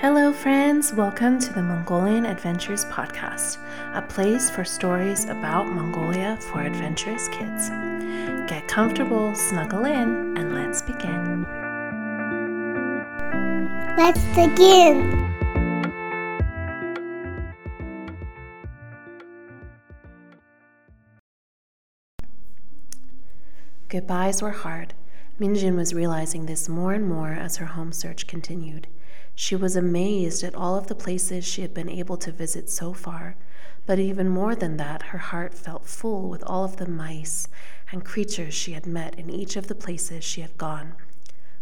Hello, friends. Welcome to the Mongolian Adventures Podcast, a place for stories about Mongolia for adventurous kids. Get comfortable, snuggle in, and let's begin. Let's begin. Goodbyes were hard. Minjin was realizing this more and more as her home search continued. She was amazed at all of the places she had been able to visit so far, but even more than that, her heart felt full with all of the mice and creatures she had met in each of the places she had gone.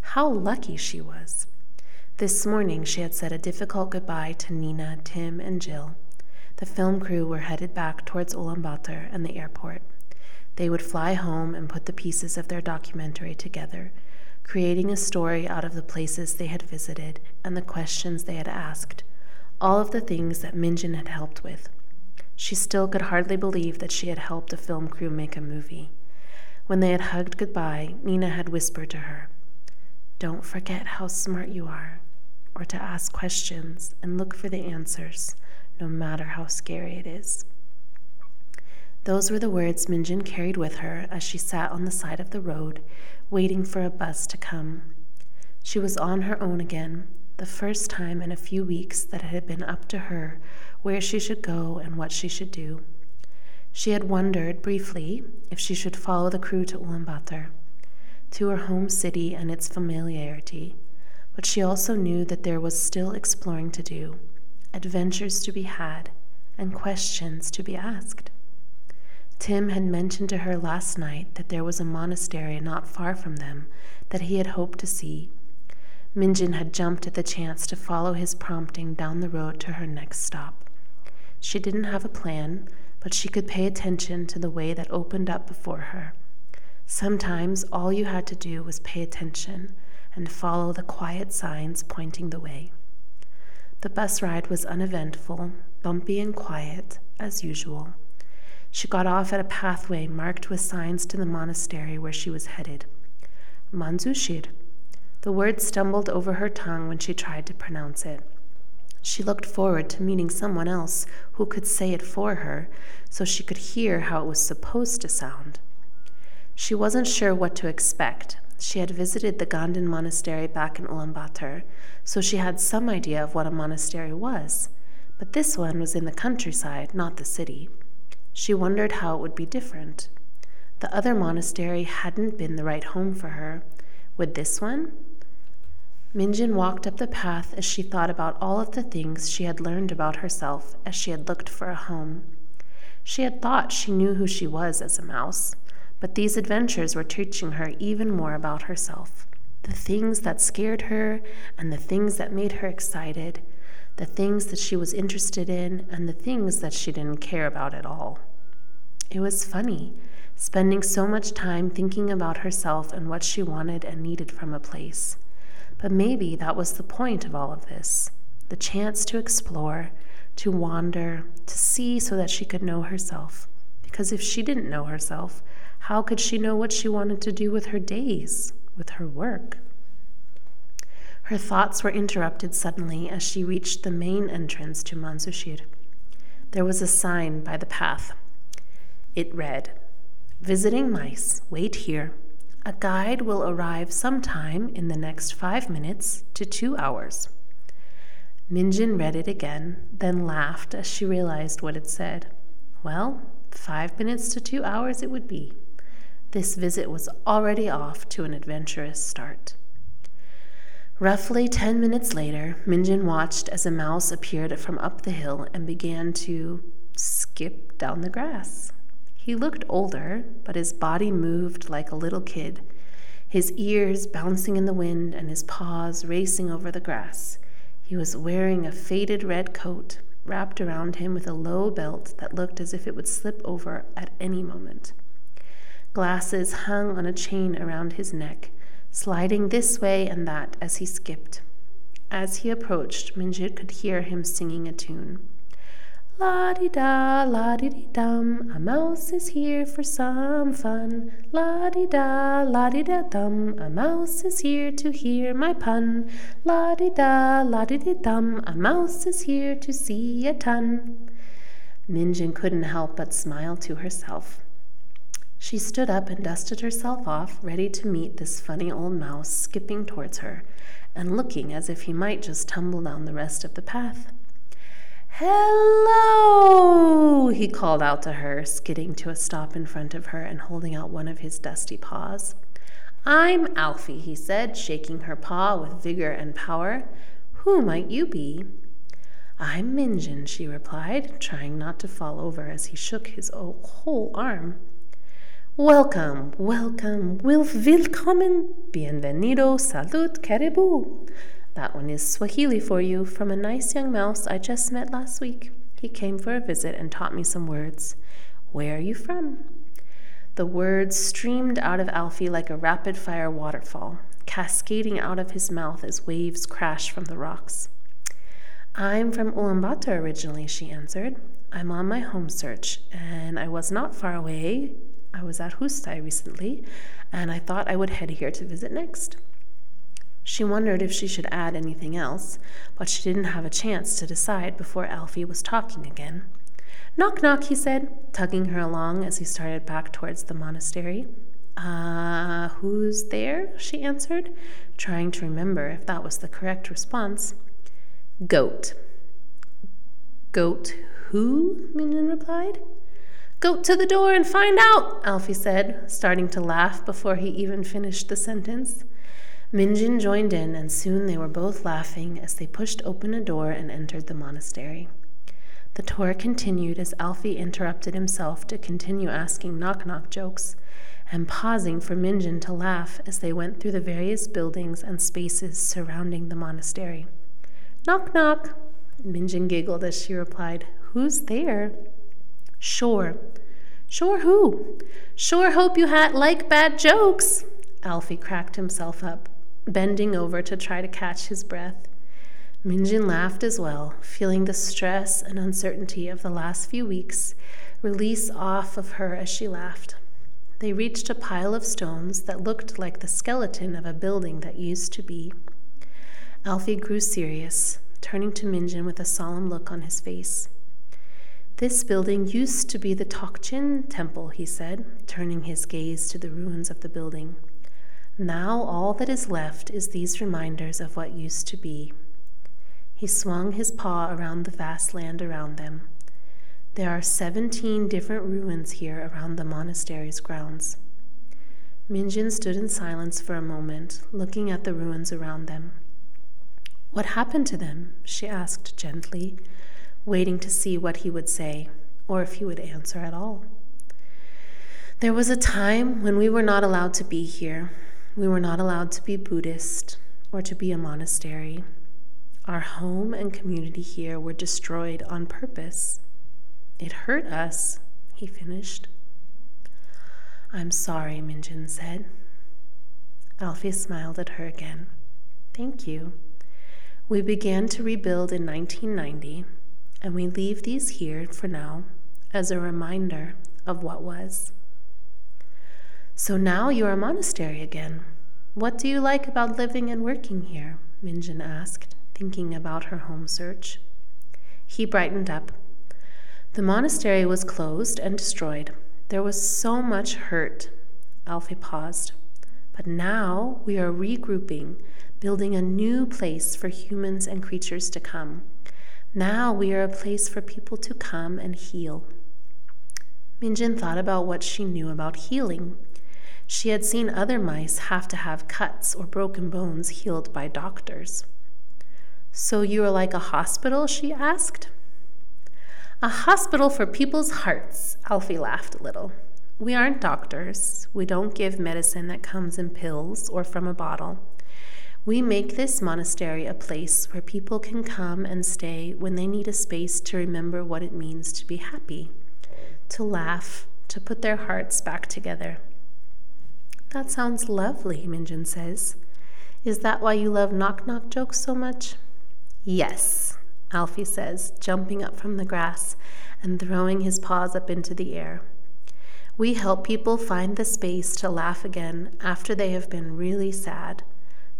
How lucky she was! This morning, she had said a difficult goodbye to Nina, Tim, and Jill. The film crew were headed back towards Ulaanbaatar and the airport. They would fly home and put the pieces of their documentary together creating a story out of the places they had visited and the questions they had asked, all of the things that Minjin had helped with. She still could hardly believe that she had helped a film crew make a movie. When they had hugged goodbye, Nina had whispered to her, Don't forget how smart you are, or to ask questions and look for the answers, no matter how scary it is. Those were the words Minjin carried with her as she sat on the side of the road, waiting for a bus to come. She was on her own again, the first time in a few weeks that it had been up to her where she should go and what she should do. She had wondered briefly if she should follow the crew to Ulaanbaatar, to her home city and its familiarity, but she also knew that there was still exploring to do, adventures to be had, and questions to be asked. Tim had mentioned to her last night that there was a monastery not far from them that he had hoped to see. Minjin had jumped at the chance to follow his prompting down the road to her next stop. She didn't have a plan, but she could pay attention to the way that opened up before her. Sometimes all you had to do was pay attention and follow the quiet signs pointing the way. The bus ride was uneventful, bumpy and quiet, as usual. She got off at a pathway marked with signs to the monastery where she was headed. Manzushir. The word stumbled over her tongue when she tried to pronounce it. She looked forward to meeting someone else who could say it for her so she could hear how it was supposed to sound. She wasn't sure what to expect. She had visited the Ganden monastery back in Ulaanbaatar, so she had some idea of what a monastery was. But this one was in the countryside, not the city. She wondered how it would be different. The other monastery hadn't been the right home for her. Would this one? Minjin walked up the path as she thought about all of the things she had learned about herself as she had looked for a home. She had thought she knew who she was as a mouse, but these adventures were teaching her even more about herself the things that scared her and the things that made her excited, the things that she was interested in, and the things that she didn't care about at all. It was funny, spending so much time thinking about herself and what she wanted and needed from a place. But maybe that was the point of all of this the chance to explore, to wander, to see so that she could know herself. Because if she didn't know herself, how could she know what she wanted to do with her days, with her work? Her thoughts were interrupted suddenly as she reached the main entrance to Manzushir. There was a sign by the path. It read, Visiting mice, wait here. A guide will arrive sometime in the next five minutes to two hours. Minjin read it again, then laughed as she realized what it said. Well, five minutes to two hours it would be. This visit was already off to an adventurous start. Roughly ten minutes later, Minjin watched as a mouse appeared from up the hill and began to skip down the grass. He looked older, but his body moved like a little kid, his ears bouncing in the wind and his paws racing over the grass. He was wearing a faded red coat wrapped around him with a low belt that looked as if it would slip over at any moment. Glasses hung on a chain around his neck sliding this way and that as he skipped. As he approached, Minjin could hear him singing a tune. La di da, la di di dum, a mouse is here for some fun. La di da, la di da dum, a mouse is here to hear my pun. La di da, la di di dum, a mouse is here to see a ton. Minjin couldn't help but smile to herself. She stood up and dusted herself off, ready to meet this funny old mouse skipping towards her and looking as if he might just tumble down the rest of the path. Hello! he called out to her, skidding to a stop in front of her and holding out one of his dusty paws. I'm Alfie, he said, shaking her paw with vigor and power. Who might you be? I'm Minjin, she replied, trying not to fall over as he shook his whole arm. Welcome, welcome, willkommen, bienvenido, salud, karibu. That one is Swahili for you from a nice young mouse I just met last week. He came for a visit and taught me some words. Where are you from? The words streamed out of Alfie like a rapid fire waterfall, cascading out of his mouth as waves crashed from the rocks. I'm from Ulaanbaatar originally, she answered. I'm on my home search, and I was not far away. I was at Hustai recently, and I thought I would head here to visit next. She wondered if she should add anything else, but she didn't have a chance to decide before Alfie was talking again. Knock, knock, he said, tugging her along as he started back towards the monastery. Ah, uh, who's there? she answered, trying to remember if that was the correct response. Goat. Goat who? Minjin replied. Go to the door and find out, Alfie said, starting to laugh before he even finished the sentence. Minjin joined in, and soon they were both laughing as they pushed open a door and entered the monastery. The tour continued as Alfie interrupted himself to continue asking knock knock jokes and pausing for Minjin to laugh as they went through the various buildings and spaces surrounding the monastery. Knock knock! Minjin giggled as she replied, Who's there? Sure. Sure who? Sure hope you had like bad jokes. Alfie cracked himself up bending over to try to catch his breath. Minjin laughed as well, feeling the stress and uncertainty of the last few weeks release off of her as she laughed. They reached a pile of stones that looked like the skeleton of a building that used to be. Alfie grew serious, turning to Minjin with a solemn look on his face. This building used to be the Tokchin temple, he said, turning his gaze to the ruins of the building. Now all that is left is these reminders of what used to be. He swung his paw around the vast land around them. There are seventeen different ruins here around the monastery's grounds. Minjin stood in silence for a moment, looking at the ruins around them. What happened to them? she asked gently, waiting to see what he would say, or if he would answer at all. There was a time when we were not allowed to be here, we were not allowed to be Buddhist or to be a monastery. Our home and community here were destroyed on purpose. It hurt us, he finished. I'm sorry, Minjin said. Alfie smiled at her again. Thank you. We began to rebuild in 1990, and we leave these here for now as a reminder of what was. So now you're a monastery again. What do you like about living and working here? Minjin asked, thinking about her home search. He brightened up. The monastery was closed and destroyed. There was so much hurt. Alfie paused. But now we are regrouping, building a new place for humans and creatures to come. Now we are a place for people to come and heal. Minjin thought about what she knew about healing. She had seen other mice have to have cuts or broken bones healed by doctors. So you are like a hospital? she asked. A hospital for people's hearts, Alfie laughed a little. We aren't doctors. We don't give medicine that comes in pills or from a bottle. We make this monastery a place where people can come and stay when they need a space to remember what it means to be happy, to laugh, to put their hearts back together. That sounds lovely, Minjin says. Is that why you love knock knock jokes so much? Yes, Alfie says, jumping up from the grass and throwing his paws up into the air. We help people find the space to laugh again after they have been really sad,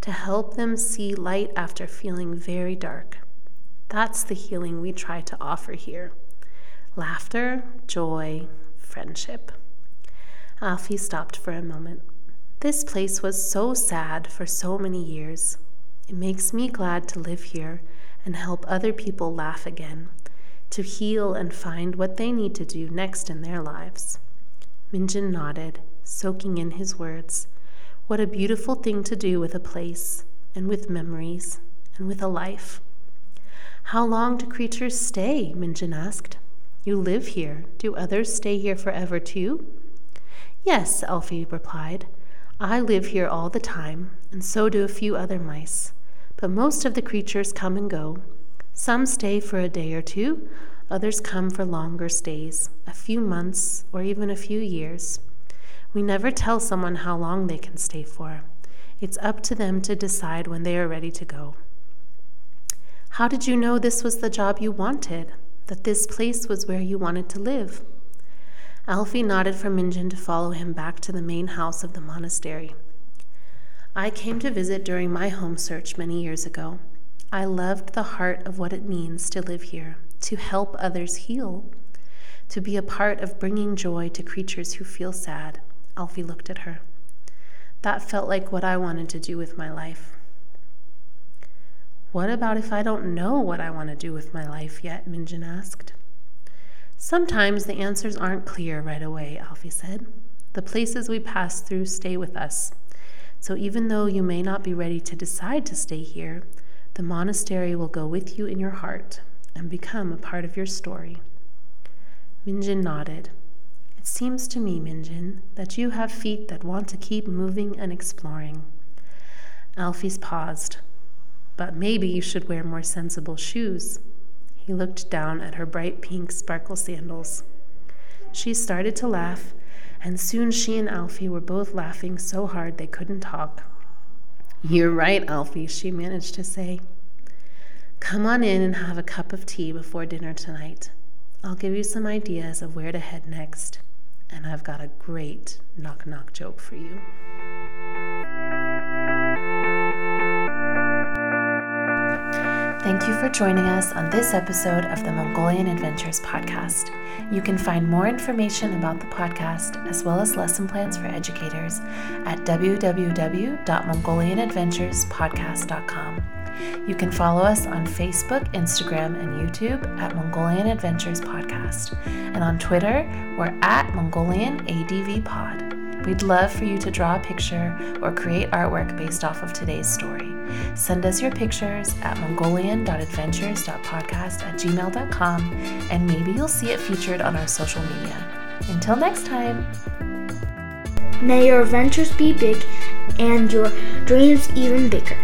to help them see light after feeling very dark. That's the healing we try to offer here laughter, joy, friendship. Alfie stopped for a moment. This place was so sad for so many years. It makes me glad to live here and help other people laugh again, to heal and find what they need to do next in their lives. Minjin nodded, soaking in his words. What a beautiful thing to do with a place, and with memories, and with a life. How long do creatures stay? Minjin asked. You live here. Do others stay here forever too? Yes, Alfie replied. I live here all the time, and so do a few other mice. But most of the creatures come and go. Some stay for a day or two, others come for longer stays, a few months or even a few years. We never tell someone how long they can stay for. It's up to them to decide when they are ready to go. How did you know this was the job you wanted? that this place was where you wanted to live. Alfie nodded for Minjin to follow him back to the main house of the monastery. I came to visit during my home search many years ago. I loved the heart of what it means to live here, to help others heal, to be a part of bringing joy to creatures who feel sad. Alfie looked at her. That felt like what I wanted to do with my life. What about if I don't know what I want to do with my life yet? Minjin asked. Sometimes the answers aren't clear right away, Alfie said. The places we pass through stay with us. So even though you may not be ready to decide to stay here, the monastery will go with you in your heart and become a part of your story. Minjin nodded. It seems to me, Minjin, that you have feet that want to keep moving and exploring. Alfie paused, but maybe you should wear more sensible shoes. He looked down at her bright pink sparkle sandals. She started to laugh, and soon she and Alfie were both laughing so hard they couldn't talk. You're right, Alfie, she managed to say. Come on in and have a cup of tea before dinner tonight. I'll give you some ideas of where to head next, and I've got a great knock knock joke for you. Thank you for joining us on this episode of the Mongolian Adventures podcast. You can find more information about the podcast, as well as lesson plans for educators, at www.mongolianadventurespodcast.com. You can follow us on Facebook, Instagram, and YouTube at Mongolian Adventures Podcast. And on Twitter, we're at Mongolian ADV Pod. We'd love for you to draw a picture or create artwork based off of today's story. Send us your pictures at mongolian.adventures.podcast at gmail.com and maybe you'll see it featured on our social media. Until next time. May your adventures be big and your dreams even bigger.